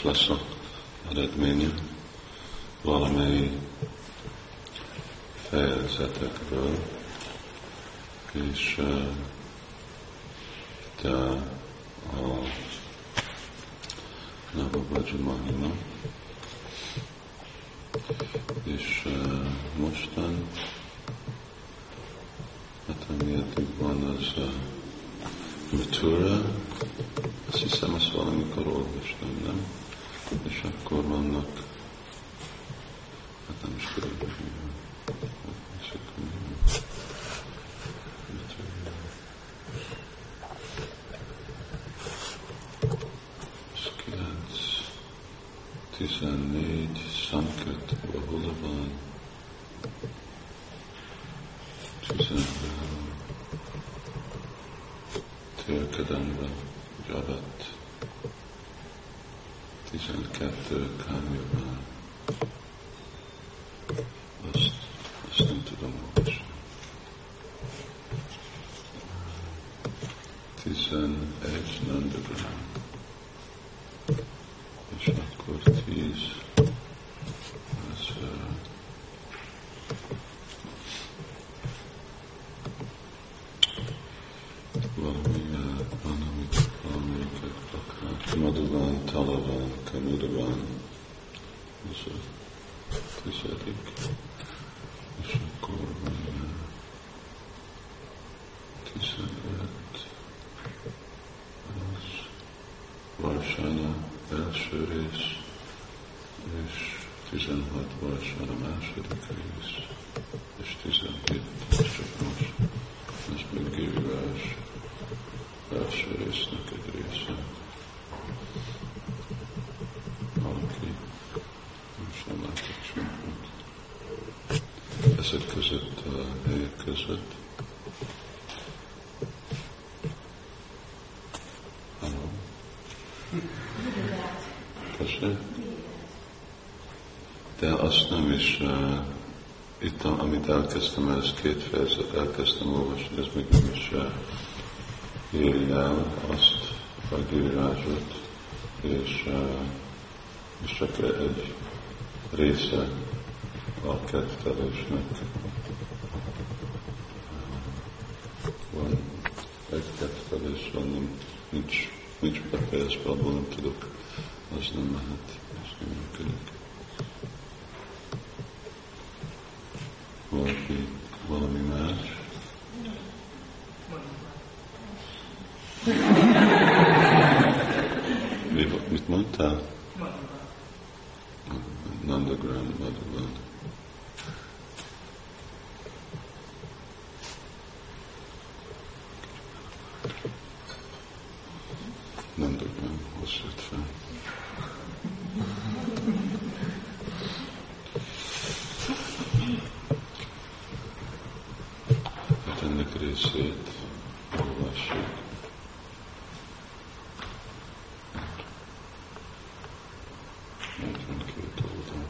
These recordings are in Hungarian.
érdekes lesz a eredménye. Valamely fejezetekből, és uh, itt uh, a Navabhaja Mahima, és uh, mostan, hát ami eddig van, az uh, Matura, azt hiszem, ezt valamikor olvastam, nem? És akkor vannak, hát nem is körülbelül, Tizennégy, Sanket, hol van? Tizenhárom. Térkedemre. Tizenkettő, Kányaván. Azt, azt nem tudom olvasni. Tizenegy, Nandagram. És akkor tíz. Ez, uh, valami, uh, van, amit valamiket akár. Madhuvan, Talavan, Kanudavan. Ez a tizedik. És akkor van uh, tizenöt. Az Varsana első rész, és 16 Varsana második rész, és 17 és csak most, ez még Girivás első résznek egy része. Valaki, most nem látok semmit. Ezek között a helyek között Hello. Tessék? De azt nem is, uh, itt, amit elkezdtem, ez két fejezet, elkezdtem olvasni, ez még nem is uh, éri el azt a girázsot, és, uh, és csak egy része a kedvelésnek. Van egy kedvelés, van, nem, nincs, nincs befejezve, abból nem tudok, az nem mehet, az nem működik. Valaki, valami más? Mi, mit mondtál? Nandagram, Madhuvan. Nandagram, hozz jött fel. Hát ennek részét olvassuk. Negyvenkét oldal.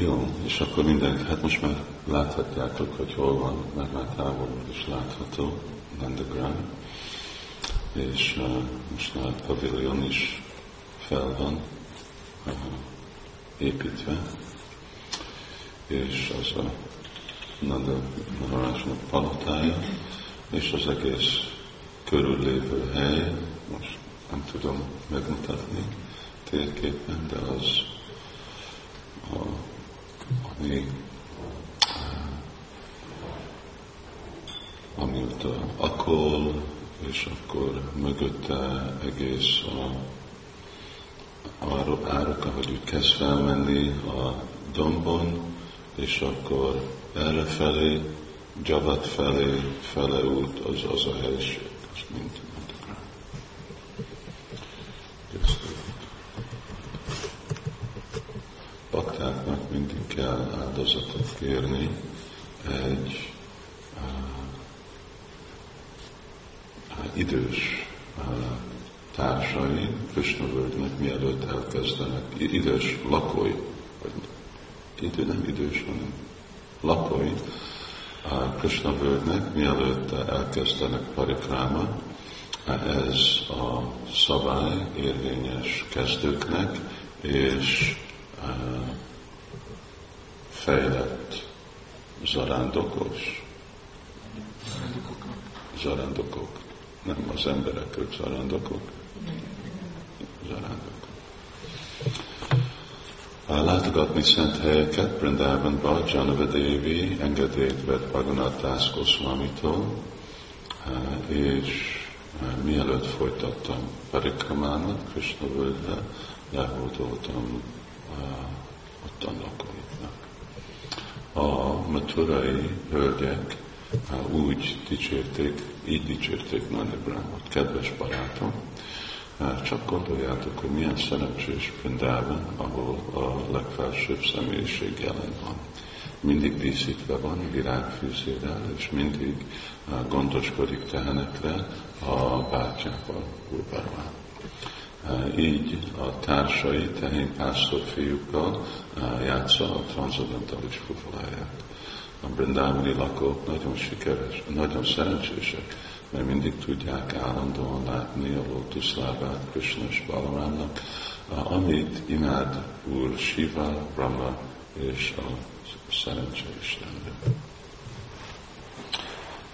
Jó, és akkor mindenki, hát most már láthatjátok, hogy hol van, mert már távolról is látható, Nandagram, és uh, most már a pavilion is fel van uh, építve, és az a Nanda Maharajnak palotája, és az egész körüllévő hely, most nem tudom megmutatni térképen, de az a, ami amióta akol, és akkor mögötte egész a árok, árok, ahogy úgy kezd felmenni a dombon, és akkor errefelé, Javat felé, fele út, az az a helység, az mind mondjuk Baktáknak mindig kell áldozatot kérni egy idős uh, társai Krishna völgynek mielőtt elkezdenek, idős lakói, vagy idő nem idős, hanem lakói, a Krishna völgynek, mielőtt elkezdenek parikráma, ez a szabály érvényes kezdőknek és fejlett zarándokos. Zarándokok. Nem az emberek, ők zarándokok. Zarándokok. Látogatni szent helyeket Brindavanba Janava Devi engedélyt vett Bhaganath Das és mielőtt folytattam parikramámat, Krishna völgybe, lehódoltam ottan lakóiknak. A maturai hölgyek úgy dicsérték, így dicsérték Nani Brahmot, kedves barátom, csak gondoljátok, hogy milyen szerencsés Brindában, ahol a legfelsőbb személyiség jelen van. Mindig díszítve van virágfűzérrel, és mindig gondoskodik tehenekre a bátyával, Urbarván. Így a társai, tehén pásztor fiúkkal játsza a transzendentális fufaláját. A brindávani lakók nagyon sikeres, nagyon szerencsések, mert mindig tudják állandóan látni a lótuszlábát Krishna és Balarámnak, amit imád Úr Shiva, Brahma és a szerencse Istenre.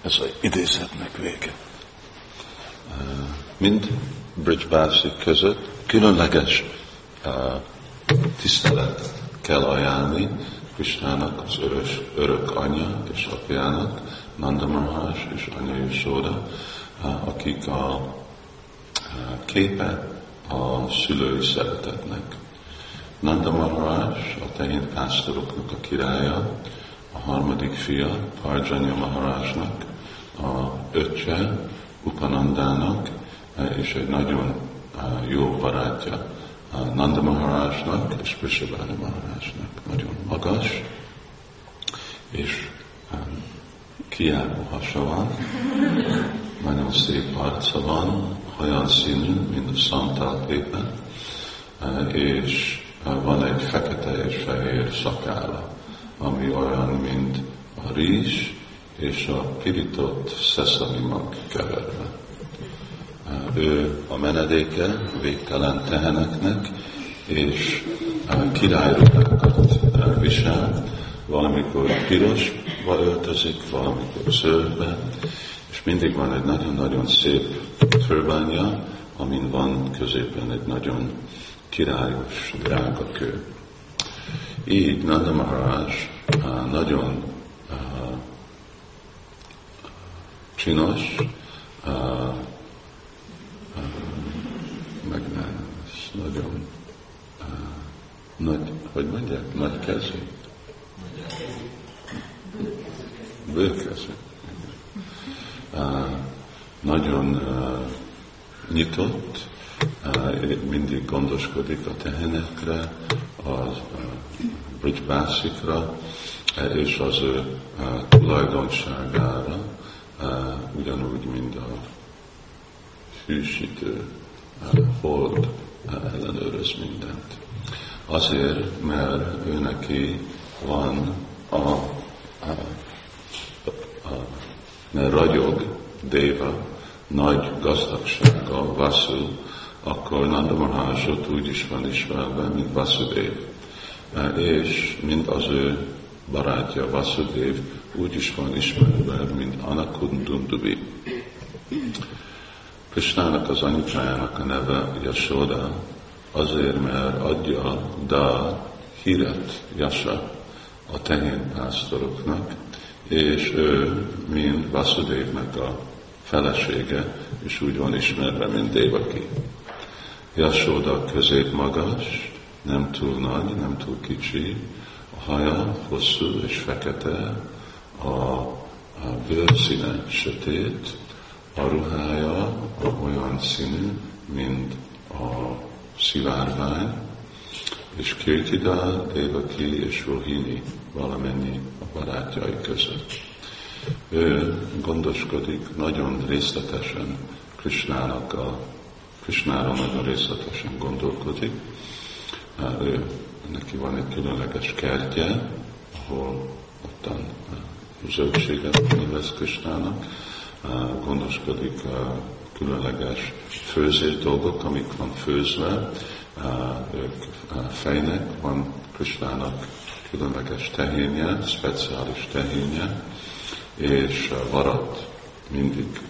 Ez az idézetnek vége. Mind Bridgebászi között különleges tisztelet kell ajánlni Krisnának, az örös, örök anyja és apjának, Nanda Maharaj és anya Yashoda, akik a képe a szülői szeretetnek. Nanda Maharaj, a tehén pásztoroknak a királya, a harmadik fia, Parjanya Maharajnak, a öccse, Upanandának, és egy nagyon jó barátja Nanda Maharajnak és Vishabhani Maharajnak. Nagyon magas, és kiálló hasa van, nagyon szép arca van, olyan színű, mint a szantáltépen, és van egy fekete és fehér szakála, ami olyan, mint a rizs és a pirított szeszami mag keverve. Ő a menedéke végtelen teheneknek, és királyruhákat visel, valamikor pirosba öltözik, valamikor zöldbe, és mindig van egy nagyon-nagyon szép turbánja, amin van középen egy nagyon királyos, drága kő. Így Nanda Maharaj nagyon csinos, meg nagyon nagy, hogy mondják, nagy kezű. Bőkezű. Nagyon nyitott, mindig gondoskodik a tehenekre, a bridgebászikra, és az ő tulajdonságára, ugyanúgy, mint a hűsítő hold ellenőröz mindent. Azért, mert ő neki van a, a, a mert ragyog Déva nagy gazdagsága, Vasu, akkor Nanda úgy is van ismerve, mint Vasudev. És mint az ő barátja Vasudev úgy is van ismerve, mint Anakundundubi. Krishnának az anyukájának a neve Yashoda, azért, mert adja da híret Yasha a tehénpásztoroknak, és ő, mint Vasudevnek a felesége, és úgy van ismerve, mint Devaki. Yashoda közép magas, nem túl nagy, nem túl kicsi, a haja hosszú és fekete, a, a bőrszíne sötét, a ruhája olyan színű, mint a szivárvány, és Kirtida, Devaki és Rohini valamennyi a barátjai között. Ő gondoskodik nagyon részletesen Krishnának a Krishnára nagyon részletesen gondolkodik. Ő, neki van egy különleges kertje, ahol ottan zöldséget nevez Krisnának, gondoskodik a különleges főzés dolgok, amik van főzve, ők fejnek, van Krisnának különleges tehénje, speciális tehénje, és varat mindig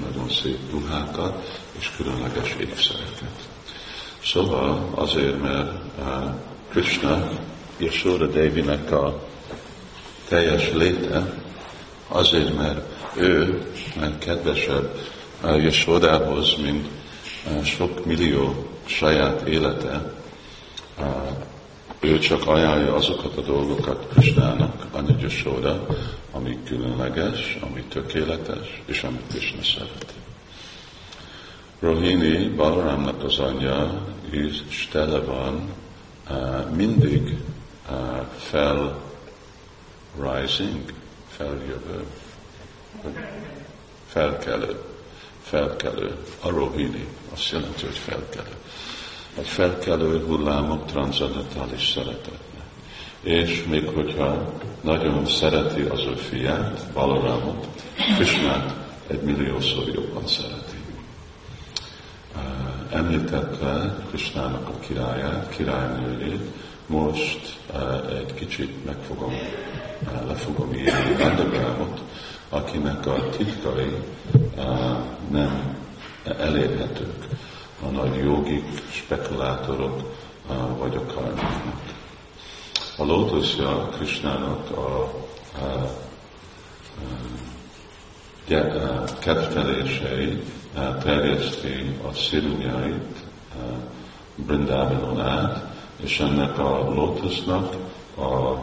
nagyon szép ruhákat és különleges ékszereket. Szóval azért, mert Krishna Yashoda Devinek a teljes léte, azért, mert ő kedvesebb Yashodához, mint sok millió saját élete, ő csak ajánlja azokat a dolgokat Krishnának, Anya Yashoda, ami különleges, ami tökéletes, és amit Krishna szeret. Rohini, Balaramnak az anyja, és tele van mindig fel rising, feljövő, felkelő, felkelő, a rohini, azt jelenti, hogy felkelő. A felkelő hullámok transzendentális szeretetnek. És még hogyha nagyon szereti az ő fiát, Balaramot, Krishnát egy milliószor jobban szereti. Említette Krisnának a királyát, királynőjét, most egy kicsit meg fogom, le fogom írni Vandagrámot, akinek a titkai nem elérhetők a nagy jogik, spekulátorok vagy a karmiknak. A lótuszja Krisnának a, a, a kedvelései terjeszti a szirúnyait Brindávanon át, és ennek a lótusznak a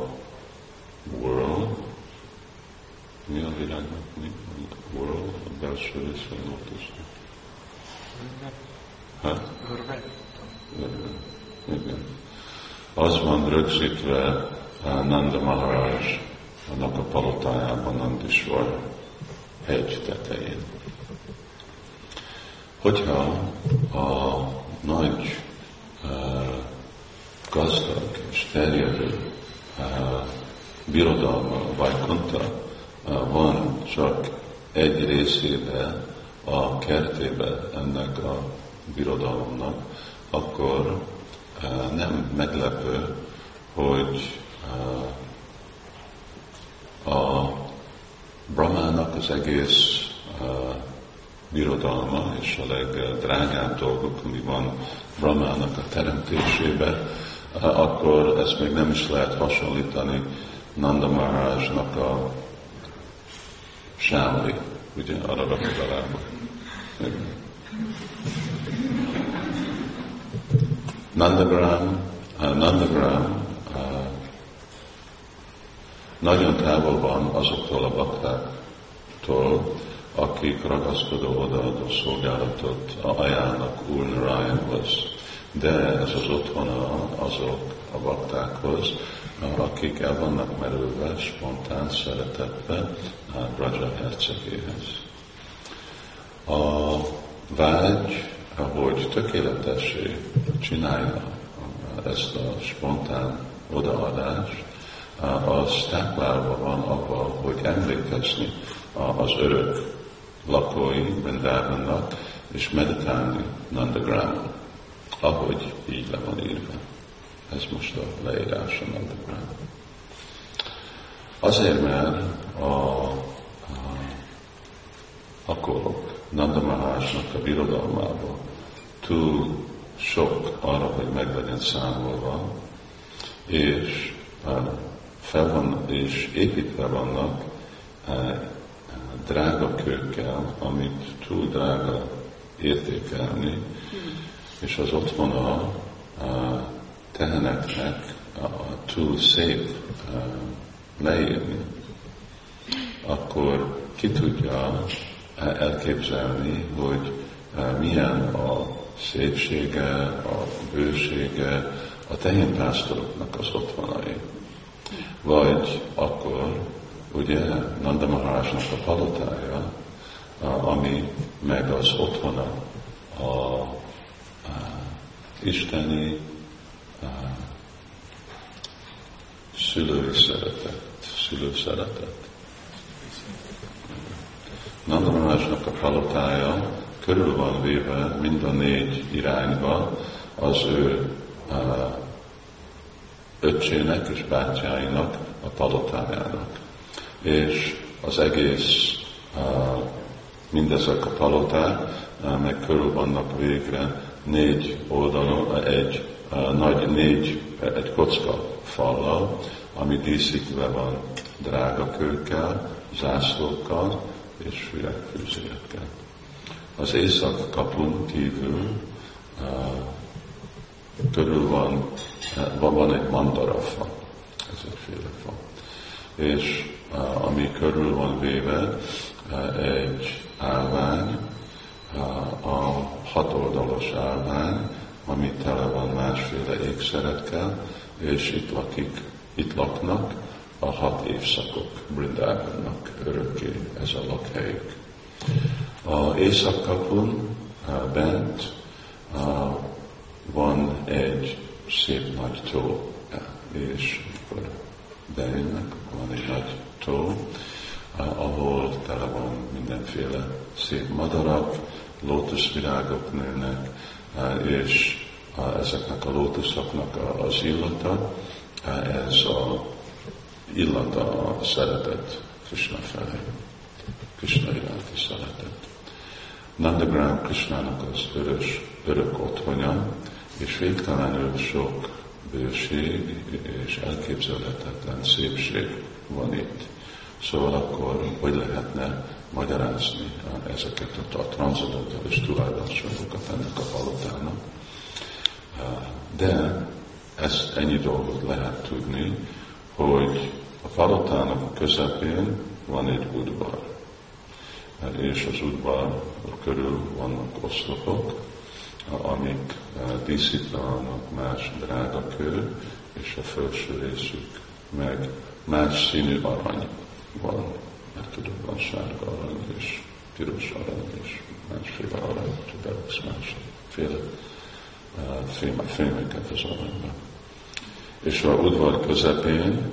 world, mi a világnak, mi a world, a belső lótusznak? Hát? Igen. Az van rögzítve Nanda Maharaj annak a palotájában Nandisvar hegy tetején. Hogyha a nagy uh, gazdag és terjedő uh, birodalma, vagy konta uh, van csak egy részébe a kertébe ennek a birodalomnak, akkor uh, nem meglepő, hogy uh, a Brahmának az egész uh, birodalma és a legdrágább dolgok, ami van Brahmának a teremtésében, akkor ezt még nem is lehet hasonlítani Nanda Maharajnak a sámli, ugye, Arabigalába. Nandagram, Nandagram nagyon távol van azoktól a baktáktól, akik ragaszkodó odaadó szolgálatot ajánlnak Úr Narayanhoz. De ez az otthona azok a baktákhoz, akik el vannak merülve spontán szeretetbe Braja hercegéhez. A vágy, ahogy tökéletessé csinálja ezt a spontán odaadást, az táplálva van abban, hogy emlékezni az örök lakói Vrindavannak, és meditálni Nandagramon, ahogy így le van írva. Ez most a leírás a Nandagramon. Azért, mert a, a akorok Nanda Mahásnak a birodalmában túl sok arra, hogy meg legyen számolva, és fel van, és építve vannak drága kőkkel, amit túl drága értékelni, és az otthona a teheneknek a túl szép leírni, akkor ki tudja elképzelni, hogy milyen a szépsége, a bősége a tehénpásztoroknak az otthonai. Vagy akkor ugye Nanda Maharajnak a palotája, ami meg az otthona a isteni szülői szeretet, szülő szeretet. Nandamarásnak a palotája körül van véve mind a négy irányba az ő öccsének és bátyáinak a palotájának. És az egész, mindezek a paloták, meg körül vannak végre négy oldalon, egy nagy négy, egy kocka fallal, ami díszítve van drága kőkkel, zászlókkal és füregfűzérekkel. Az éjszak kapun kívül körül van, uh, van egy mandarafa, ez egyféle fa, és ami körül van véve uh, egy állvány, a hatoldalos állvány, ami tele van másféle ékszerekkel, és itt lakik, itt laknak a hat évszakok Brindavannak örökké ez a lakhelyük. A északkapun bent van egy szép nagy tó, és akkor bejönnek, van egy nagy tó, ahol tele van mindenféle szép madarak, lótuszvirágok nőnek, és ezeknek a lótuszoknak az illata, ez a illata a szeretet Krishna felé. Krishna iránti szeretet. Nandagram Krishnának az örös, örök otthonya, és végtelenül sok bőség és elképzelhetetlen szépség van itt. Szóval akkor hogy lehetne magyarázni ezeket a, a transzendentális tulajdonságokat ennek a palotának. De ezt ennyi dolgot lehet tudni, hogy a palotának a közepén van egy udvar, és az udvar körül vannak oszlopok, amik díszítve vannak más drága kő, és a felső részük meg más színű arany van, tudom, van sárga arany és piros arany és másféle arany, tudok másféle fémeket az aranyban. És a udvar közepén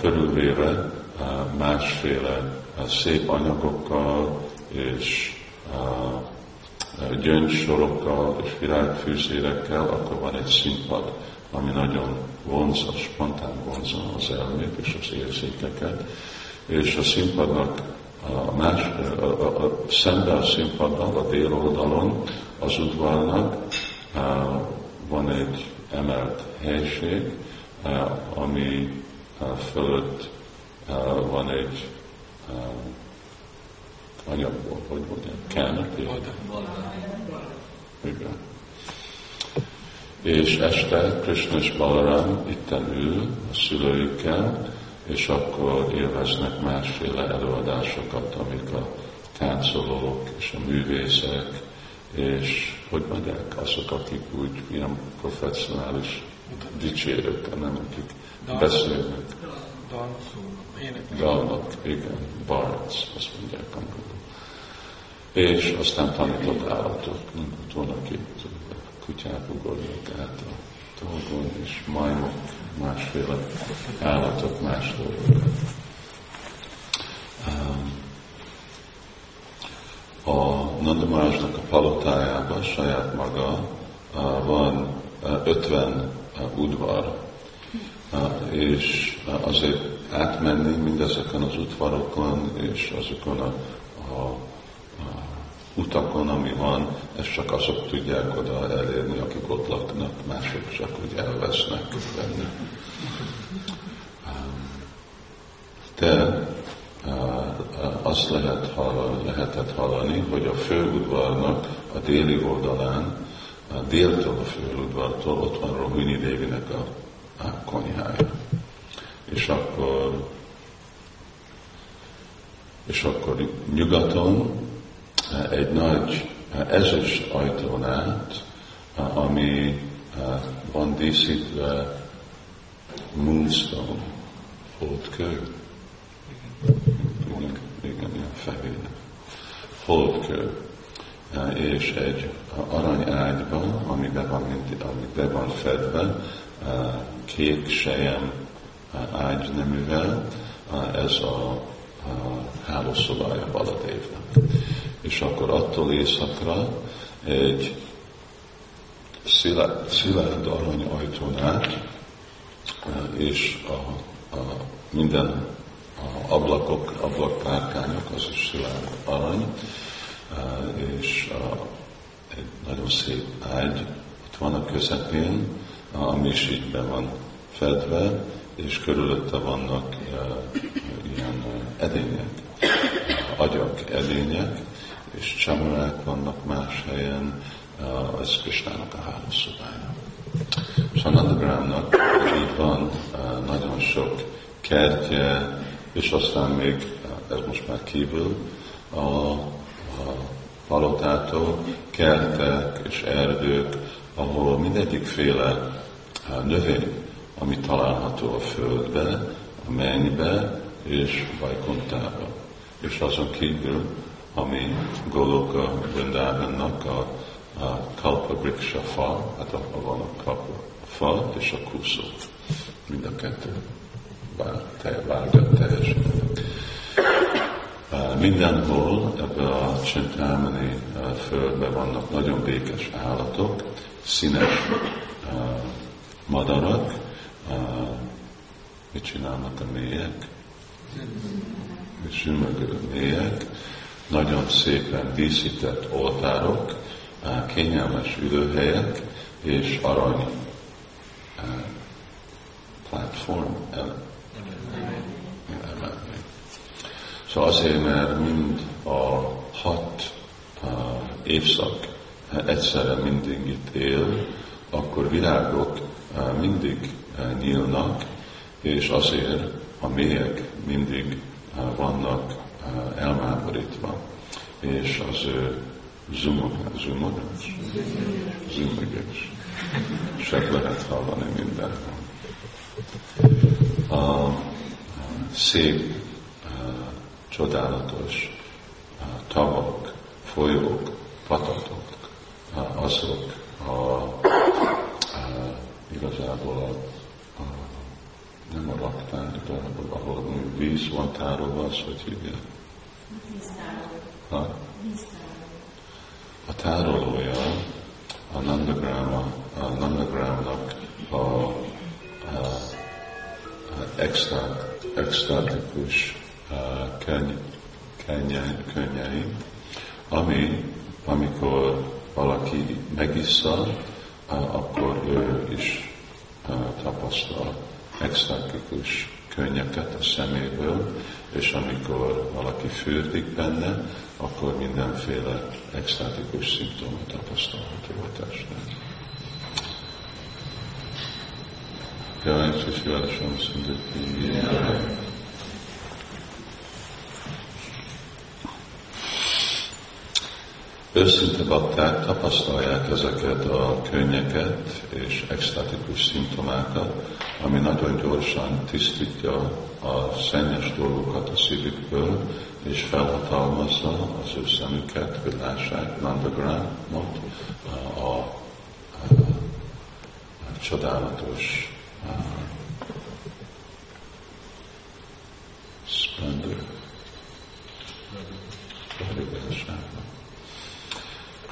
körülvéve másféle szép anyagokkal és gyöngysorokkal és virágfűzérekkel, akkor van egy színpad, ami nagyon vonza, spontán vonza az elmét és az érzékeket, és a színpadnak a, más, a, a, a, szembe a színpaddal, a déloldalon az udvarnak a, van egy emelt helység, a, ami fölött van egy anyagból, hogy mondjam, canopy. Igen. És este Krishna és Balaram itten ül a szülőikkel, és akkor élveznek másféle előadásokat, amik a táncolók és a művészek, és hogy mondják, azok, akik úgy ilyen professzionális dicsérők, nem akik beszélnek. Dalnak, igen, bards, azt mondják angolul. És aztán tanított állatok, mint vannak itt kutyák ugornak át a dolgon, és majmok, másféle állatok más dolgok. A Nandamásnak a palotájában saját maga van 50 udvar, és azért átmenni mindezeken az udvarokon és azokon a, a utakon, ami van, ezt csak azok tudják oda elérni, akik ott laknak, mások csak úgy elvesznek benne. De azt lehet hallani, lehetett hallani, hogy a főudvarnak a déli oldalán, a déltől a főudvartól ott van Rohini Dévinek a konyhája. És akkor, és akkor nyugaton egy nagy ezüst ajtón át, ami van díszítve moonstone, holdkő. Igen, igen, ilyen fehér. Holdkő. És egy aranyágyban, ami be van, ami be van fedve, kék sejem ágyneművel, ez a hálószobája Baladévnak. És akkor attól északra egy szilárd, szilárd arany ajtón át, és a, a minden a ablakok, ablakpárkányok, az is szilárd arany, és a, egy nagyon szép ágy ott van a közepén, ami is így van fedve, és körülötte vannak ilyen edények, agyak edények, és csamarák vannak más helyen, ez Kristának a hálószobája. Sanandagramnak így van nagyon sok kertje, és aztán még, ez most már kívül, a, a palotától kertek és erdők, ahol mindegyikféle növény, ami található a földbe, a mennybe és Vajkontába. És azon kívül, ami Goloka Vrindavannak a, a Kalpa Briksha fa, hát abban van a Kalpa fa és a kuszó. Mind a kettő bár, te, vágat teljesen. Mindenhol ebbe a Csintámani földben vannak nagyon békes állatok, színes madarak, mit csinálnak a mélyek? Zsümögő mélyek, nagyon szépen díszített oltárok, kényelmes ülőhelyek és arany platform emelni. Szóval azért, mert mind a hat uh, évszak egyszerre mindig itt él, akkor virágok mindig nyílnak, és azért a mélyek mindig vannak elmáborítva, és az ő zumogás, zumogás, zumogás, se lehet hallani mindenhol. A szép, csodálatos tavak, folyók, patatok, azok a, a, igazából a, a, nem a raktár, de ahol víz van tárolva, az hogy hívják? A tárolója fürdik benne, akkor mindenféle extátikus szimptomot tapasztalható a testnek. Jaj, Sisilásom Szindeti. Őszinte bakták tapasztalják ezeket a könnyeket és extatikus szimptomákat, ami nagyon gyorsan tisztítja a szennyes dolgokat a szívükből, és felhatalmazza az ő szemüket, hogy lássák Nandagramot, a, a, a, a csodálatos splendor.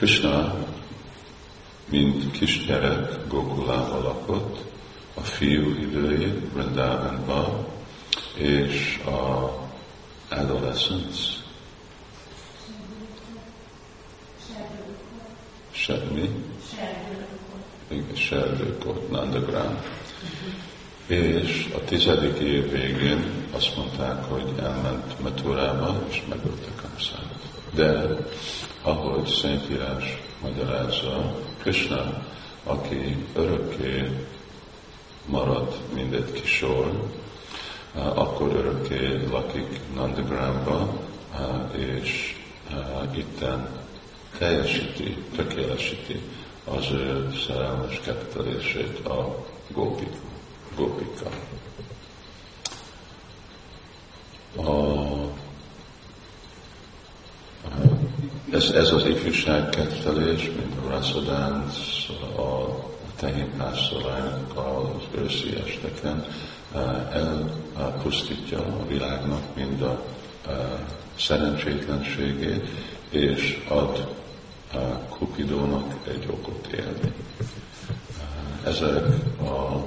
Krishna, mint kisgyerek Gokulában lakott, a fiú időjét Vrindavanban, és a adolescence, semmi, igen, serdőkot, és a tizedik év végén azt mondták, hogy elment Meturába, és megölte Kamszát. De ahogy Szentírás magyarázza, Krishna, aki örökké marad, mint egy kisor, akkor örökké lakik Nandagramba, és itten teljesíti, tökéletesíti az ő szerelmes kettelését a gópik, gópika. A, ez, ez az ifjúság kettelés, mint a rasszodánc, a tehénpásztorák az őszi esteken elpusztítja a világnak mind a szerencsétlenségét, és ad a Kupidónak egy okot élni. Ezek a, a,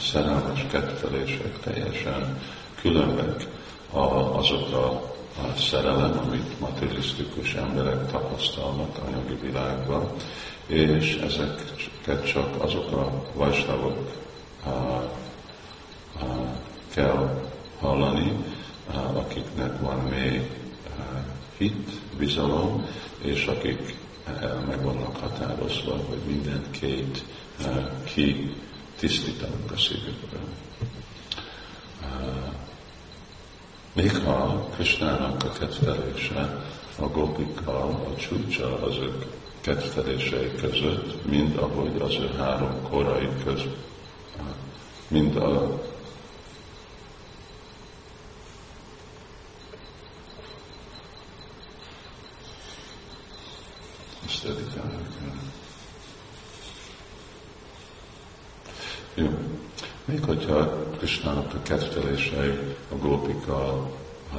szerelmes kettelések teljesen különbek azok a, a szerelem, amit materialisztikus emberek tapasztalnak anyagi világban, és ezeket csak azok a vajsnavok kell hallani, akiknek van mély hit, bizalom, és akik meg vannak határozva, hogy minden két ki tisztítanak a szívükből. Még ha Krisnának a kettelése a gopikkal, a csúcsa az ő kettelései között, mind ahogy az ő három korai között, mind a Jó. Még hogyha Krisnának a kettelései, a gópika, a,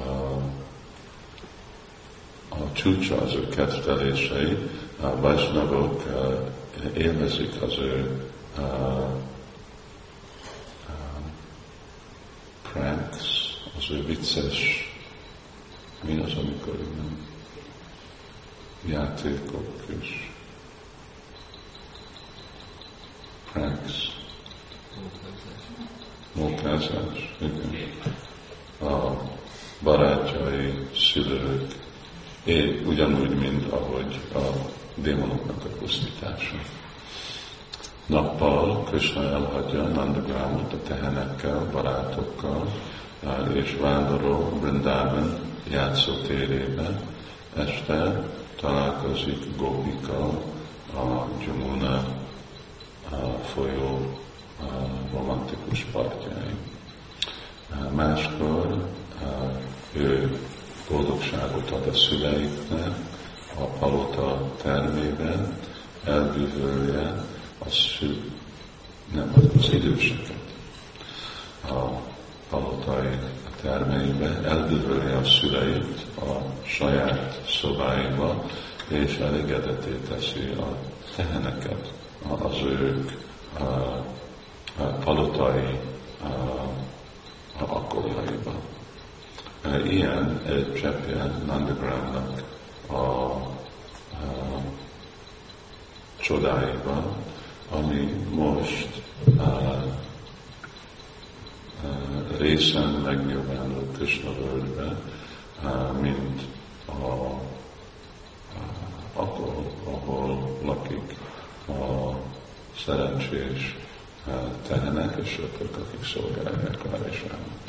a csúcsa az ő kettelései, a Vajsnavok élvezik az ő a, a, pranks, az ő vicces, mi az, amikor nem? Játékok és pranks, mókázás, igen. A barátjai, szülők, és ugyanúgy, mint ahogy a démonoknak a pusztítása. Nappal Krishna elhagyja Nandagramot a tehenekkel, barátokkal, és vándorol Vrindavan játszótérében. Este találkozik Gopika a Jamuna a folyó a romantikus partjain. Máskor ő boldogságot ad a szüleiknek, a palota termében, elbűvölje a szü, nem, az időseket. A palotai termeibe elbűvölje a szüleit a saját szobáiba, és elégedeté teszi a teheneket az ők a palotai a, a akkorjaiba. Ilyen egy cseppje Nandagramnak a, csodáiban, ami most a, a, részen megnyilvánul Krishna völgyben, mint a, a, akkor, ahol lakik a szerencsés tehenek és söpök, akik szolgálják a Harisánat.